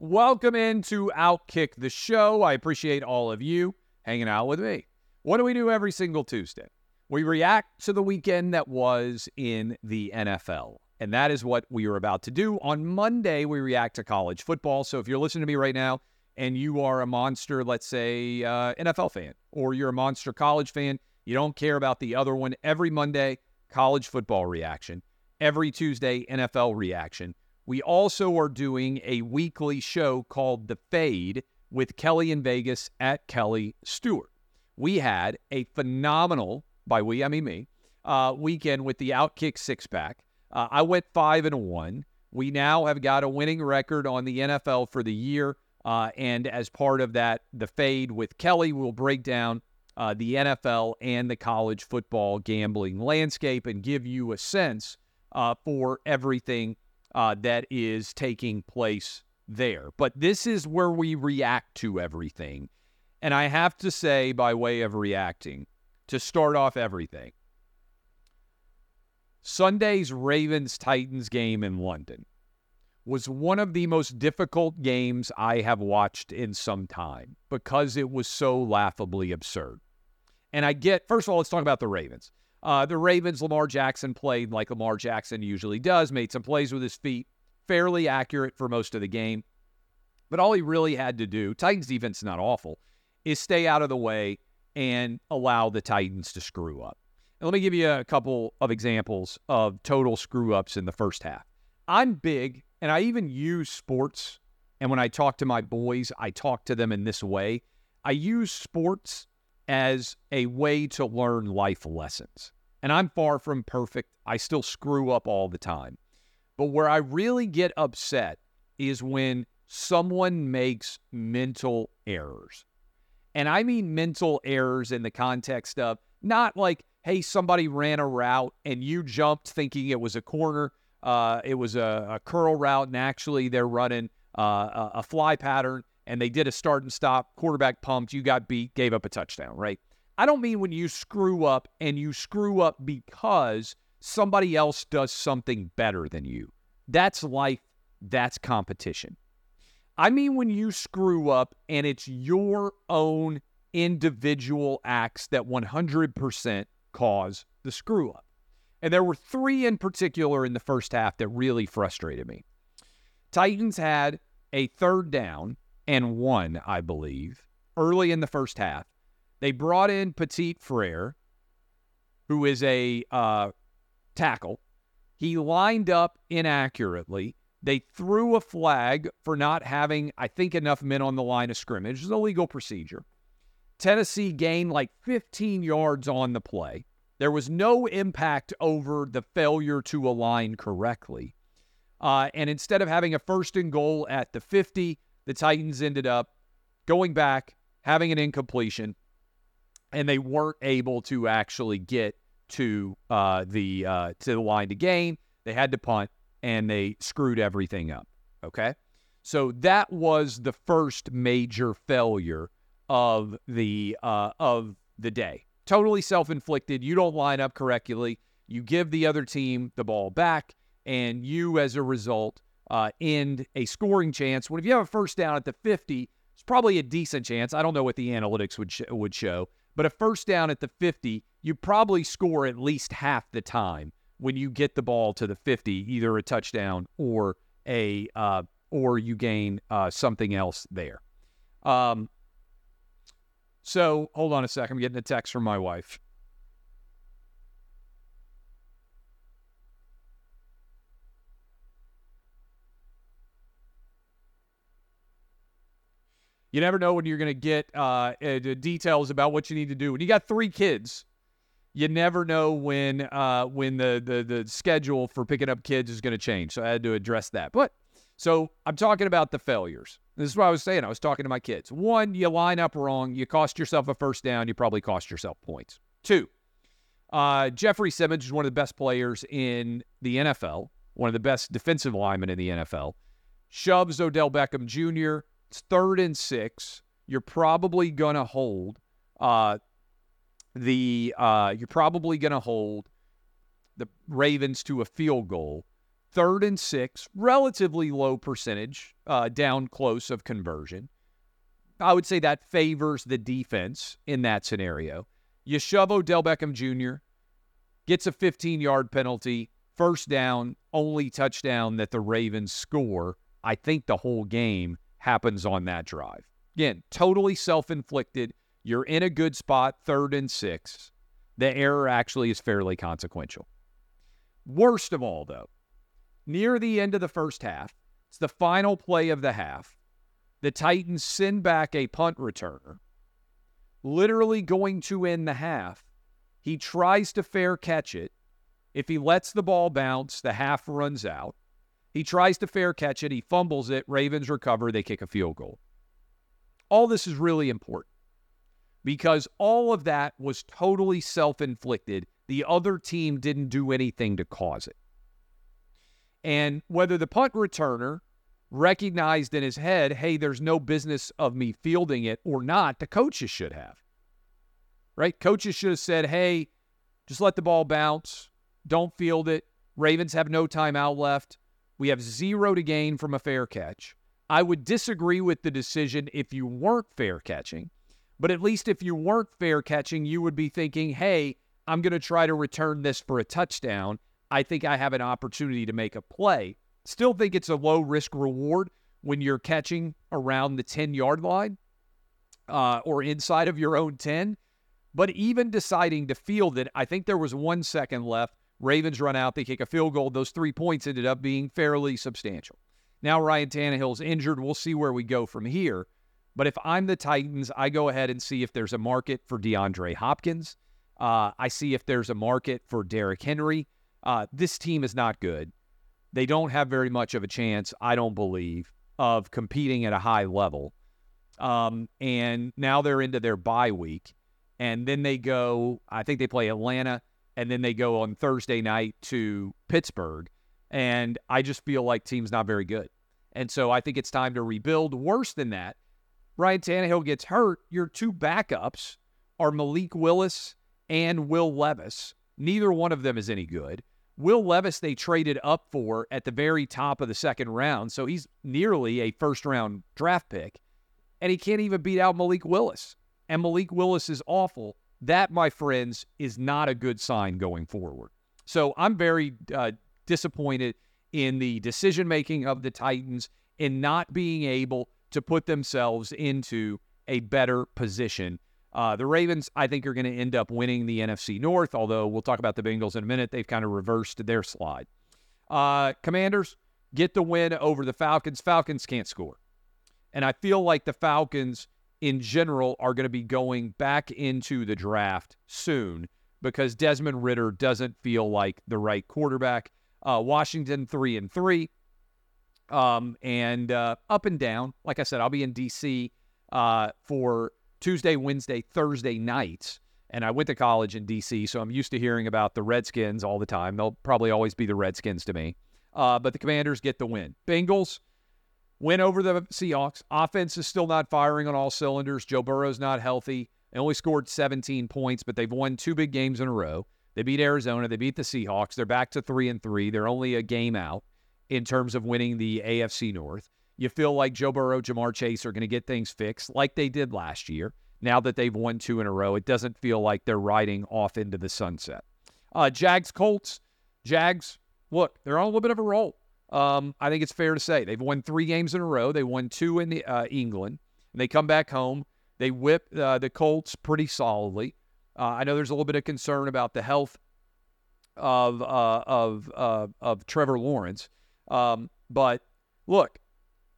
Welcome into Outkick the show. I appreciate all of you hanging out with me. What do we do every single Tuesday? We react to the weekend that was in the NFL. And that is what we are about to do. On Monday, we react to college football. So if you're listening to me right now and you are a monster, let's say, uh, NFL fan, or you're a monster college fan, you don't care about the other one, every Monday, college football reaction. Every Tuesday, NFL reaction. We also are doing a weekly show called The Fade with Kelly in Vegas at Kelly Stewart. We had a phenomenal by we, I mean me, uh, weekend with the Outkick six pack. Uh, I went five and one. We now have got a winning record on the NFL for the year. Uh, and as part of that, the fade with Kelly will break down uh, the NFL and the college football gambling landscape and give you a sense uh, for everything uh, that is taking place there. But this is where we react to everything. And I have to say, by way of reacting, to start off everything. Sunday's Ravens Titans game in London was one of the most difficult games I have watched in some time because it was so laughably absurd. And I get, first of all, let's talk about the Ravens. Uh, the Ravens, Lamar Jackson played like Lamar Jackson usually does, made some plays with his feet, fairly accurate for most of the game. But all he really had to do, Titans defense not awful, is stay out of the way and allow the Titans to screw up. And let me give you a couple of examples of total screw ups in the first half. I'm big, and I even use sports. And when I talk to my boys, I talk to them in this way. I use sports as a way to learn life lessons. And I'm far from perfect. I still screw up all the time. But where I really get upset is when someone makes mental errors. And I mean mental errors in the context of not like, hey, somebody ran a route and you jumped thinking it was a corner, uh, it was a, a, curl route, and actually they're running uh, a, a fly pattern and they did a start and stop, quarterback pumped, you got beat, gave up a touchdown, right? I don't mean when you screw up and you screw up because somebody else does something better than you. That's life, that's competition. I mean, when you screw up and it's your own individual acts that 100% cause the screw up. And there were three in particular in the first half that really frustrated me. Titans had a third down and one, I believe, early in the first half. They brought in Petit Frere, who is a uh, tackle. He lined up inaccurately they threw a flag for not having, I think, enough men on the line of scrimmage. It's a legal procedure. Tennessee gained like 15 yards on the play. There was no impact over the failure to align correctly. Uh, and instead of having a first and goal at the 50, the Titans ended up going back, having an incompletion, and they weren't able to actually get to uh, the uh, to the line to gain. They had to punt and they screwed everything up. Okay. So that was the first major failure of the uh, of the day. Totally self-inflicted. You don't line up correctly. You give the other team the ball back, and you, as a result, uh, end a scoring chance. When if you have a first down at the 50, it's probably a decent chance. I don't know what the analytics would sh- would show, but a first down at the 50, you probably score at least half the time when you get the ball to the 50, either a touchdown or a uh, or you gain uh, something else there. Um, so hold on a second. I'm getting a text from my wife. You never know when you're going to get uh, uh, details about what you need to do. When you got three kids, you never know when uh, when the, the the schedule for picking up kids is going to change. So I had to address that. But So I'm talking about the failures. This is what I was saying. I was talking to my kids. One, you line up wrong. You cost yourself a first down. You probably cost yourself points. Two, uh, Jeffrey Simmons is one of the best players in the NFL, one of the best defensive linemen in the NFL. Shoves Odell Beckham Jr. It's third and six. You're probably gonna hold uh, the. Uh, you're probably gonna hold the Ravens to a field goal. Third and six, relatively low percentage, uh, down close of conversion. I would say that favors the defense in that scenario. You shove Odell Beckham Jr., gets a 15 yard penalty, first down, only touchdown that the Ravens score. I think the whole game happens on that drive. Again, totally self inflicted. You're in a good spot, third and six. The error actually is fairly consequential. Worst of all, though, near the end of the first half, it's the final play of the half. The Titans send back a punt returner, literally going to end the half. He tries to fair catch it. If he lets the ball bounce, the half runs out. He tries to fair catch it. He fumbles it. Ravens recover. They kick a field goal. All this is really important because all of that was totally self inflicted the other team didn't do anything to cause it. And whether the punt returner recognized in his head, hey, there's no business of me fielding it or not, the coaches should have. Right? Coaches should have said, hey, just let the ball bounce. Don't field it. Ravens have no timeout left. We have zero to gain from a fair catch. I would disagree with the decision if you weren't fair catching, but at least if you weren't fair catching, you would be thinking, hey, I'm going to try to return this for a touchdown. I think I have an opportunity to make a play. Still think it's a low risk reward when you're catching around the 10 yard line uh, or inside of your own 10. But even deciding to field it, I think there was one second left. Ravens run out, they kick a field goal. Those three points ended up being fairly substantial. Now Ryan Tannehill's injured. We'll see where we go from here. But if I'm the Titans, I go ahead and see if there's a market for DeAndre Hopkins. Uh, I see if there's a market for Derrick Henry. Uh, this team is not good. They don't have very much of a chance, I don't believe, of competing at a high level. Um, and now they're into their bye week. And then they go, I think they play Atlanta, and then they go on Thursday night to Pittsburgh. And I just feel like team's not very good. And so I think it's time to rebuild. Worse than that, Ryan Tannehill gets hurt. Your two backups are Malik Willis and Will Levis. Neither one of them is any good. Will Levis, they traded up for at the very top of the second round. So he's nearly a first round draft pick. And he can't even beat out Malik Willis. And Malik Willis is awful. That, my friends, is not a good sign going forward. So I'm very uh, disappointed in the decision making of the Titans in not being able to put themselves into a better position uh, the Ravens, I think, are going to end up winning the NFC North, although we'll talk about the Bengals in a minute. They've kind of reversed their slide. Uh, commanders get the win over the Falcons. Falcons can't score. And I feel like the Falcons, in general, are going to be going back into the draft soon because Desmond Ridder doesn't feel like the right quarterback. Uh, Washington, three and three. Um, and uh, up and down. Like I said, I'll be in D.C. Uh, for Tuesday, Wednesday, Thursday nights. And I went to college in D.C., so I'm used to hearing about the Redskins all the time. They'll probably always be the Redskins to me. Uh, but the Commanders get the win. Bengals win over the Seahawks. Offense is still not firing on all cylinders. Joe Burrow's not healthy. They only scored 17 points, but they've won two big games in a row. They beat Arizona. They beat the Seahawks. They're back to three and three. They're only a game out in terms of winning the AFC North. You feel like Joe Burrow, Ja'Marr Chase are going to get things fixed like they did last year. Now that they've won two in a row, it doesn't feel like they're riding off into the sunset. Uh, Jags, Colts, Jags, look, they're on a little bit of a roll. Um, I think it's fair to say they've won three games in a row. They won two in the, uh, England. And they come back home. They whip uh, the Colts pretty solidly. Uh, I know there's a little bit of concern about the health of uh, of uh, of Trevor Lawrence, um, but look,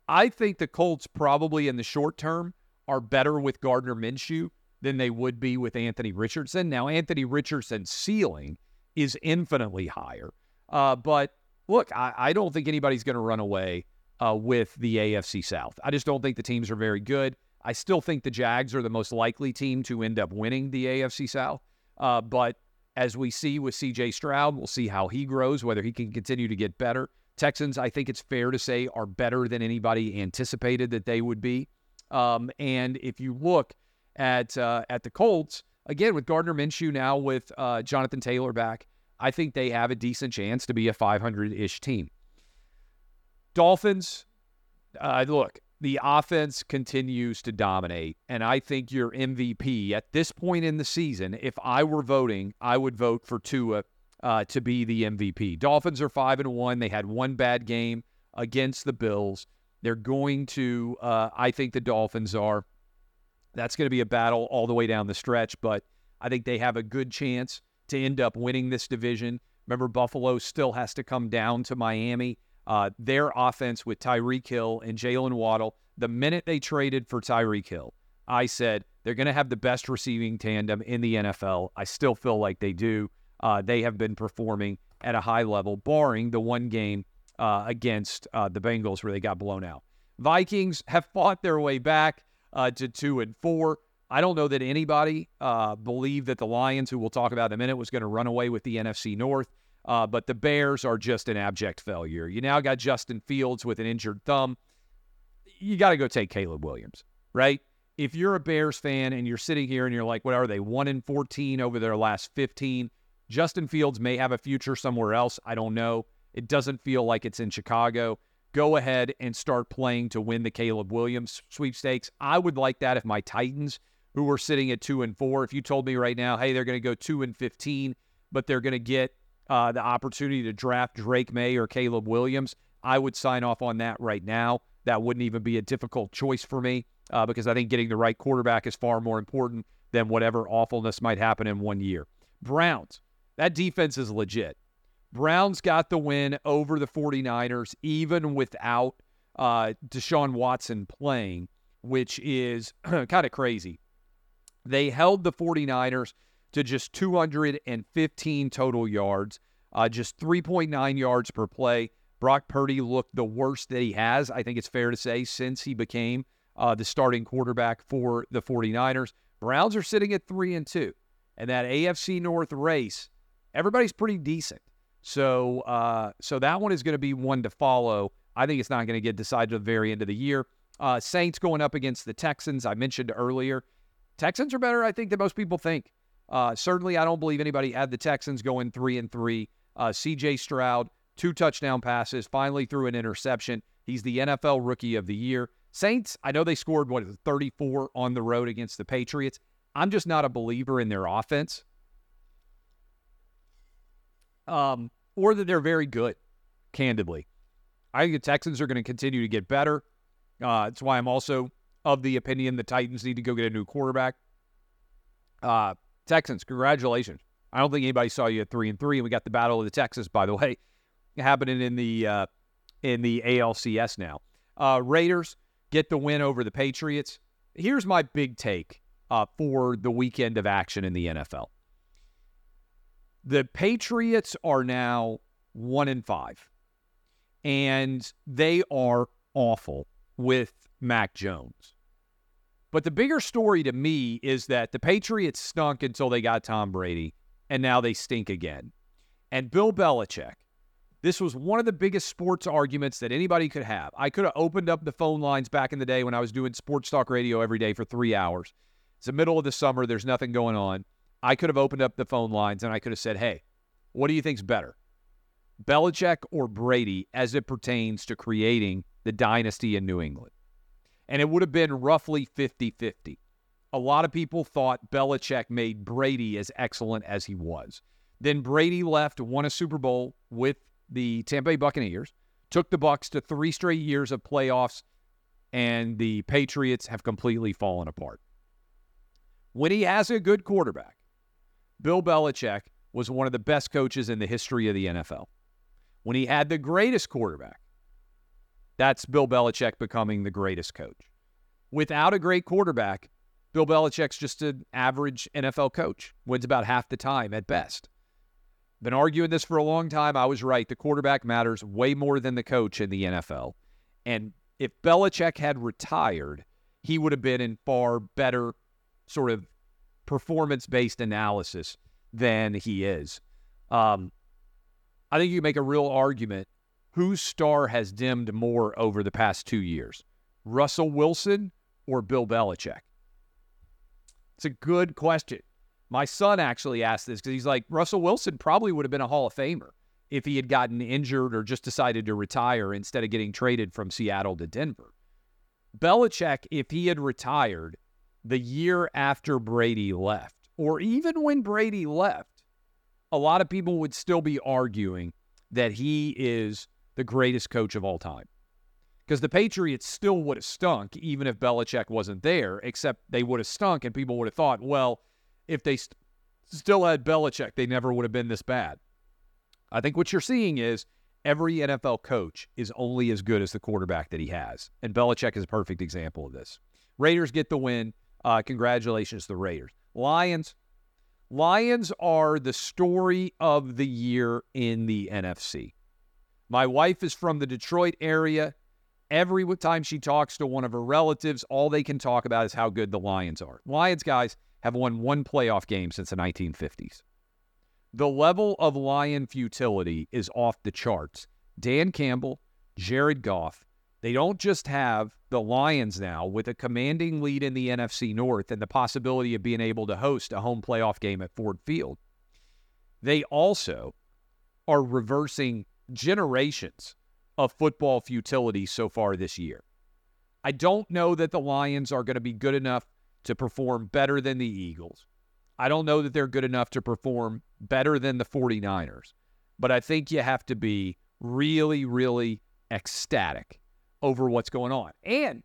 I think the Colts probably in the short term are better with Gardner Minshew than they would be with Anthony Richardson. Now, Anthony Richardson's ceiling is infinitely higher. Uh, but look, I, I, don't think anybody's going to run away uh, with the AFC South. I just don't think the teams are very good. I still think the Jags are the most likely team to end up winning the AFC South. Uh, but as we see with CJ Stroud, we'll see how he grows, whether he can continue to get better. Texans, I think it's fair to say, are better than anybody anticipated that they would be. Um, and if you look at uh, at the Colts again with Gardner Minshew now with uh, Jonathan Taylor back, I think they have a decent chance to be a 500-ish team. Dolphins, uh, look, the offense continues to dominate, and I think your MVP at this point in the season, if I were voting, I would vote for Tua uh, to be the MVP. Dolphins are five and one. They had one bad game against the Bills. They're going to, uh, I think the Dolphins are. That's going to be a battle all the way down the stretch, but I think they have a good chance to end up winning this division. Remember, Buffalo still has to come down to Miami. Uh, their offense with Tyreek Hill and Jaylen Waddle, the minute they traded for Tyreek Hill, I said they're going to have the best receiving tandem in the NFL. I still feel like they do. Uh, they have been performing at a high level, barring the one game uh, against uh, the Bengals where they got blown out. Vikings have fought their way back uh, to two and four. I don't know that anybody uh, believed that the Lions, who we'll talk about in a minute, was going to run away with the NFC North. Uh, but the Bears are just an abject failure. You now got Justin Fields with an injured thumb. You got to go take Caleb Williams, right? If you're a Bears fan and you're sitting here and you're like, what are they, 1 in 14 over their last 15? Justin Fields may have a future somewhere else. I don't know. It doesn't feel like it's in Chicago. Go ahead and start playing to win the Caleb Williams sweepstakes. I would like that if my Titans, who were sitting at two and four, if you told me right now, hey, they're going to go two and fifteen, but they're going to get uh, the opportunity to draft Drake Maye or Caleb Williams, I would sign off on that right now. That wouldn't even be a difficult choice for me uh, because I think getting the right quarterback is far more important than whatever awfulness might happen in one year. Browns, that defense is legit. Browns got the win over the 49ers, even without uh, Deshaun Watson playing, which is kind of crazy. They held the 49ers to just 215 total yards, uh, just 3.9 yards per play. Brock Purdy looked the worst that he has, I think it's fair to say, since he became uh, the starting quarterback for the 49ers. Browns are sitting at 3 and 2. And that AFC North race, everybody's pretty decent. So, uh, so that one is going to be one to follow. I think it's not going to get decided at the very end of the year. Uh, Saints going up against the Texans. I mentioned earlier, Texans are better, I think, than most people think. Uh, certainly, I don't believe anybody had the Texans going three and three. Uh, C.J. Stroud, two touchdown passes, finally threw an interception. He's the NFL Rookie of the Year. Saints, I know they scored what 34 on the road against the Patriots. I'm just not a believer in their offense um, or that they're very good, candidly. I think the Texans are going to continue to get better. Uh, that's why I'm also of the opinion the Titans need to go get a new quarterback. Uh, Texans, congratulations. I don't think anybody saw you at three and three, and we got the Battle of the Texas, by the way, happening in the uh, in the ALCS now. Uh, Raiders get the win over the Patriots. Here's my big take uh, for the weekend of action in the NFL. The Patriots are now one in five, and they are awful with Mac Jones. But the bigger story to me is that the Patriots stunk until they got Tom Brady, and now they stink again. And Bill Belichick, this was one of the biggest sports arguments that anybody could have. I could have opened up the phone lines back in the day when I was doing sports talk radio every day for three hours. It's the middle of the summer, there's nothing going on. I could have opened up the phone lines and I could have said, hey, what do you think's better? Belichick or Brady as it pertains to creating the dynasty in New England? And it would have been roughly 50 50. A lot of people thought Belichick made Brady as excellent as he was. Then Brady left, won a Super Bowl with the Tampa Bay Buccaneers, took the Bucs to three straight years of playoffs, and the Patriots have completely fallen apart. When he has a good quarterback, Bill Belichick was one of the best coaches in the history of the NFL. When he had the greatest quarterback, that's Bill Belichick becoming the greatest coach. Without a great quarterback, Bill Belichick's just an average NFL coach, wins about half the time at best. Been arguing this for a long time. I was right. The quarterback matters way more than the coach in the NFL. And if Belichick had retired, he would have been in far better sort of performance based analysis than he is. Um, I think you make a real argument whose star has dimmed more over the past two years, Russell Wilson or Bill Belichick? It's a good question. My son actually asked this because he's like, Russell Wilson probably would have been a Hall of Famer if he had gotten injured or just decided to retire instead of getting traded from Seattle to Denver. Belichick, if he had retired the year after Brady left, or even when Brady left, a lot of people would still be arguing that he is the greatest coach of all time. Because the Patriots still would have stunk even if Belichick wasn't there, except they would have stunk and people would have thought, well, if they st- still had Belichick, they never would have been this bad. I think what you're seeing is every NFL coach is only as good as the quarterback that he has. And Belichick is a perfect example of this. Raiders get the win. Uh, congratulations to the Raiders. Lions. Lions are the story of the year in the NFC. My wife is from the Detroit area. Every time she talks to one of her relatives, all they can talk about is how good the Lions are. Lions guys have won one playoff game since the 1950s. The level of Lion futility is off the charts. Dan Campbell, Jared Goff, they don't just have the Lions now with a commanding lead in the NFC North and the possibility of being able to host a home playoff game at Ford Field. They also are reversing generations of football futility so far this year. I don't know that the Lions are going to be good enough to perform better than the Eagles. I don't know that they're good enough to perform better than the 49ers, but I think you have to be really, really ecstatic over what's going on. And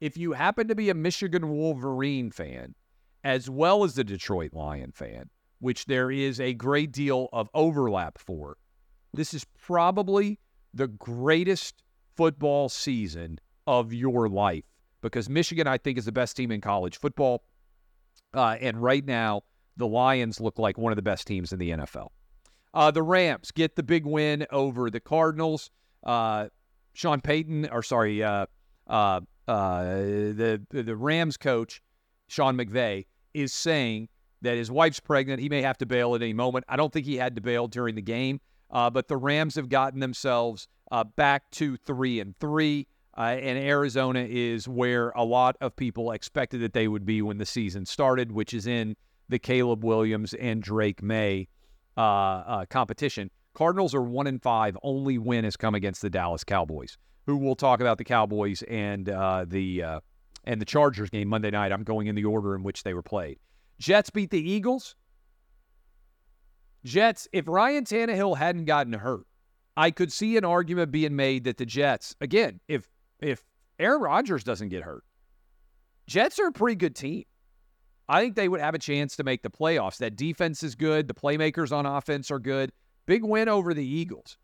if you happen to be a Michigan Wolverine fan, as well as the Detroit Lion fan, which there is a great deal of overlap for, this is probably the greatest football season of your life because Michigan, I think, is the best team in college football. Uh, and right now, the Lions look like one of the best teams in the NFL. Uh, the Rams get the big win over the Cardinals. Uh, Sean Payton, or sorry, uh, uh, uh, the the Rams coach Sean McVay is saying that his wife's pregnant. He may have to bail at any moment. I don't think he had to bail during the game, but the Rams have gotten themselves back to three and three. Uh, and Arizona is where a lot of people expected that they would be when the season started, which is in the Caleb Williams and Drake Maye uh, uh, competition. Cardinals are one in five. Only win has come against the Dallas Cowboys, who we'll talk about the Cowboys and uh, the uh, and the Chargers game Monday night. I'm going in the order in which they were played. Jets beat the Eagles. Jets. If Ryan Tannehill hadn't gotten hurt, I could see an argument being made that the Jets, again, if if Aaron Rodgers doesn't get hurt, Jets are a pretty good team. I think they would have a chance to make the playoffs. That defense is good. The playmakers on offense are good. Big win over the Eagles.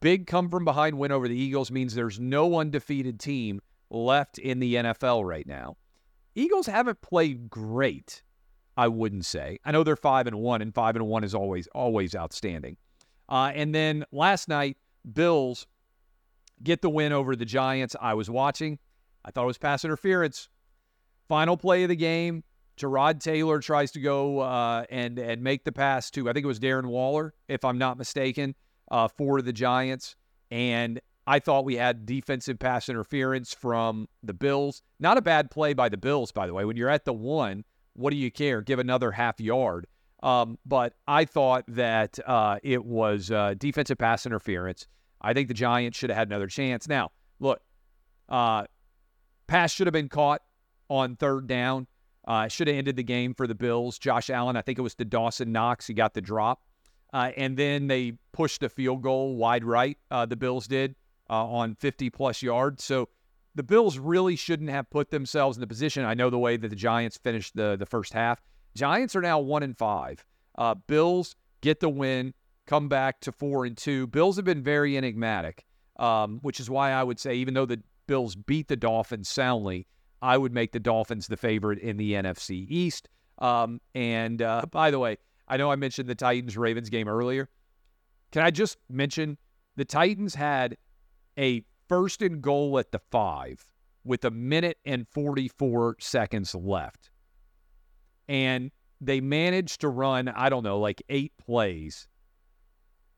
Big come from behind win over the Eagles means there's no undefeated team left in the NFL right now. Eagles haven't played great, I wouldn't say. I know they're 5 and 1 and 5 and 1 is always always outstanding. Uh, and then last night, Bills get the win over the Giants. I was watching. I thought it was pass interference. Final play of the game. Tyrod Taylor tries to go uh, and and make the pass to I think it was Darren Waller, if I'm not mistaken, uh, for the Giants. And I thought we had defensive pass interference from the Bills. Not a bad play by the Bills, by the way. When you're at the one, what do you care? Give another half yard. Um, but I thought that uh, it was uh, defensive pass interference. I think the Giants should have had another chance. Now, look, uh, pass should have been caught on third down. Uh, should have ended the game for the Bills. Josh Allen, I think it was to Dawson Knox. He got the drop. Uh, and then they pushed a field goal wide right, uh, the Bills did, on 50 plus yards. So the Bills really shouldn't have put themselves in the position. I know the way that the Giants finished the, the first half. Giants are now one and five. Uh, Bills get the win come back to four and two. Bills have been very enigmatic, um, which is why I would say, even though the Bills beat the Dolphins soundly, I would make the Dolphins the favorite in the NFC East. Um, and uh, by the way, I know I mentioned the Titans Ravens game earlier. Can I just mention the Titans had a first and goal at the five with a minute and 44 seconds left. And they managed to run, I don't know, like eight plays.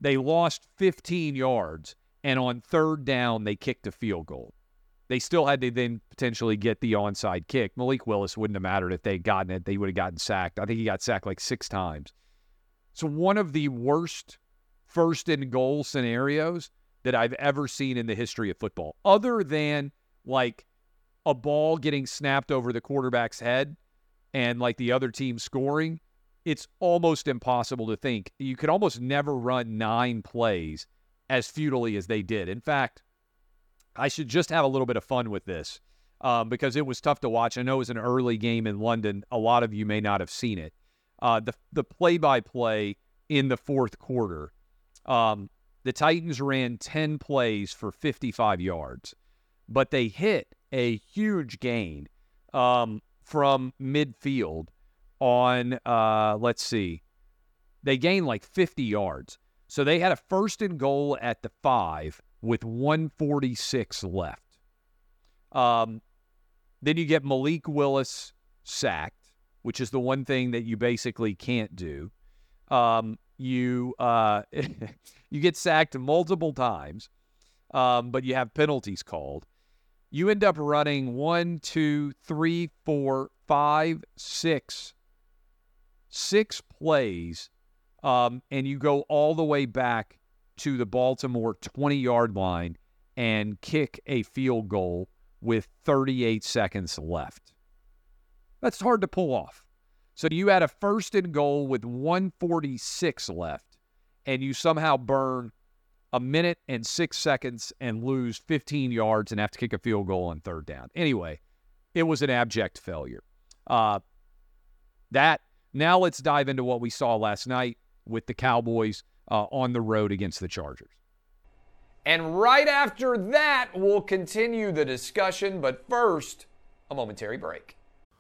They lost 15 yards. And on third down, they kicked a field goal. They still had to then potentially get the onside kick. Malik Willis wouldn't have mattered if they'd gotten it. They would have gotten sacked. I think he got sacked like six times. So, one of the worst first and goal scenarios that I've ever seen in the history of football, other than like a ball getting snapped over the quarterback's head and like the other team scoring. It's almost impossible to think. You could almost never run nine plays as futilely as they did. In fact, I should just have a little bit of fun with this um, because it was tough to watch. I know it was an early game in London. A lot of you may not have seen it. Uh, the the play by play in the fourth quarter, um, the Titans ran ten plays for 55 yards, but they hit a huge gain um, from midfield on. Uh, let's see, they gained like 50 yards. So they had a first and goal at the five with 146 left. Um, then you get Malik Willis sacked, which is the one thing that you basically can't do. Um, you uh, you get sacked multiple times, um, but you have penalties called. You end up running one, two, three, four, five, six, six plays um, and you go all the way back to the Baltimore 20 yard line and kick a field goal with 38 seconds left. That's hard to pull off. So you had a first and goal with 146 left, and you somehow burn a minute and six seconds and lose 15 yards and have to kick a field goal on third down. Anyway, it was an abject failure. Uh, that now let's dive into what we saw last night with the Cowboys uh, on the road against the Chargers. And right after that, we'll continue the discussion. But first, a momentary break.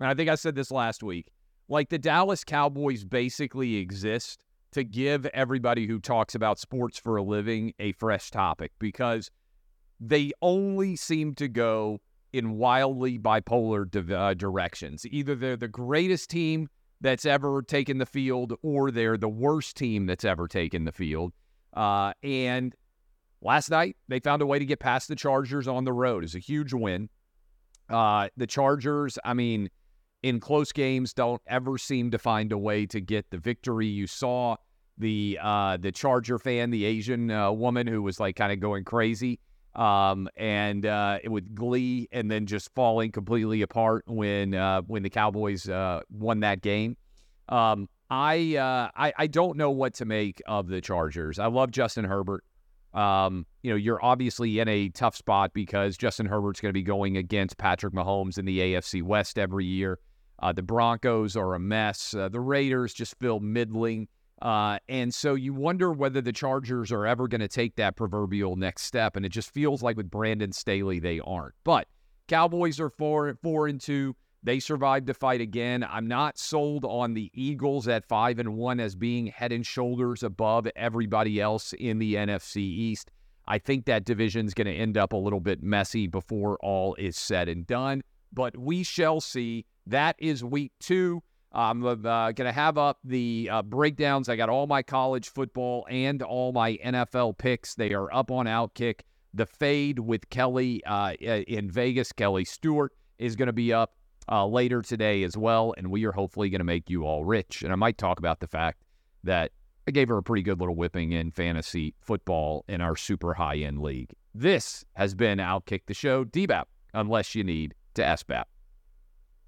and I think I said this last week, like the Dallas Cowboys basically exist to give everybody who talks about sports for a living a fresh topic because they only seem to go in wildly bipolar di- uh, directions. Either they're the greatest team that's ever taken the field, or they're the worst team that's ever taken the field. Uh, and last night, they found a way to get past the Chargers on the road. It's a huge win. Uh, the Chargers, I mean, in close games, don't ever seem to find a way to get the victory. You saw the uh, the Charger fan, the Asian uh, woman who was like kind of going crazy um, and uh, with glee, and then just falling completely apart when uh, when the Cowboys uh, won that game. Um, I, uh, I I don't know what to make of the Chargers. I love Justin Herbert. Um, you know, you're obviously in a tough spot because Justin Herbert's going to be going against Patrick Mahomes in the AFC West every year. Uh, the Broncos are a mess. Uh, the Raiders just feel middling. Uh, and so you wonder whether the Chargers are ever going to take that proverbial next step. And it just feels like with Brandon Staley, they aren't. But Cowboys are four, four and two. They survived the fight again. I'm not sold on the Eagles at five and one as being head and shoulders above everybody else in the NFC East. I think that division's going to end up a little bit messy before all is said and done, but we shall see. That is week two. I'm uh, going to have up the uh, breakdowns. I got all my college football and all my NFL picks. They are up on Outkick. The fade with Kelly uh, in Vegas, Kelly Stewart, is going to be up uh, later today as well. And we are hopefully going to make you all rich. And I might talk about the fact that I gave her a pretty good little whipping in fantasy football in our super high end league. This has been Outkick the Show, DBAP, unless you need to SBAP.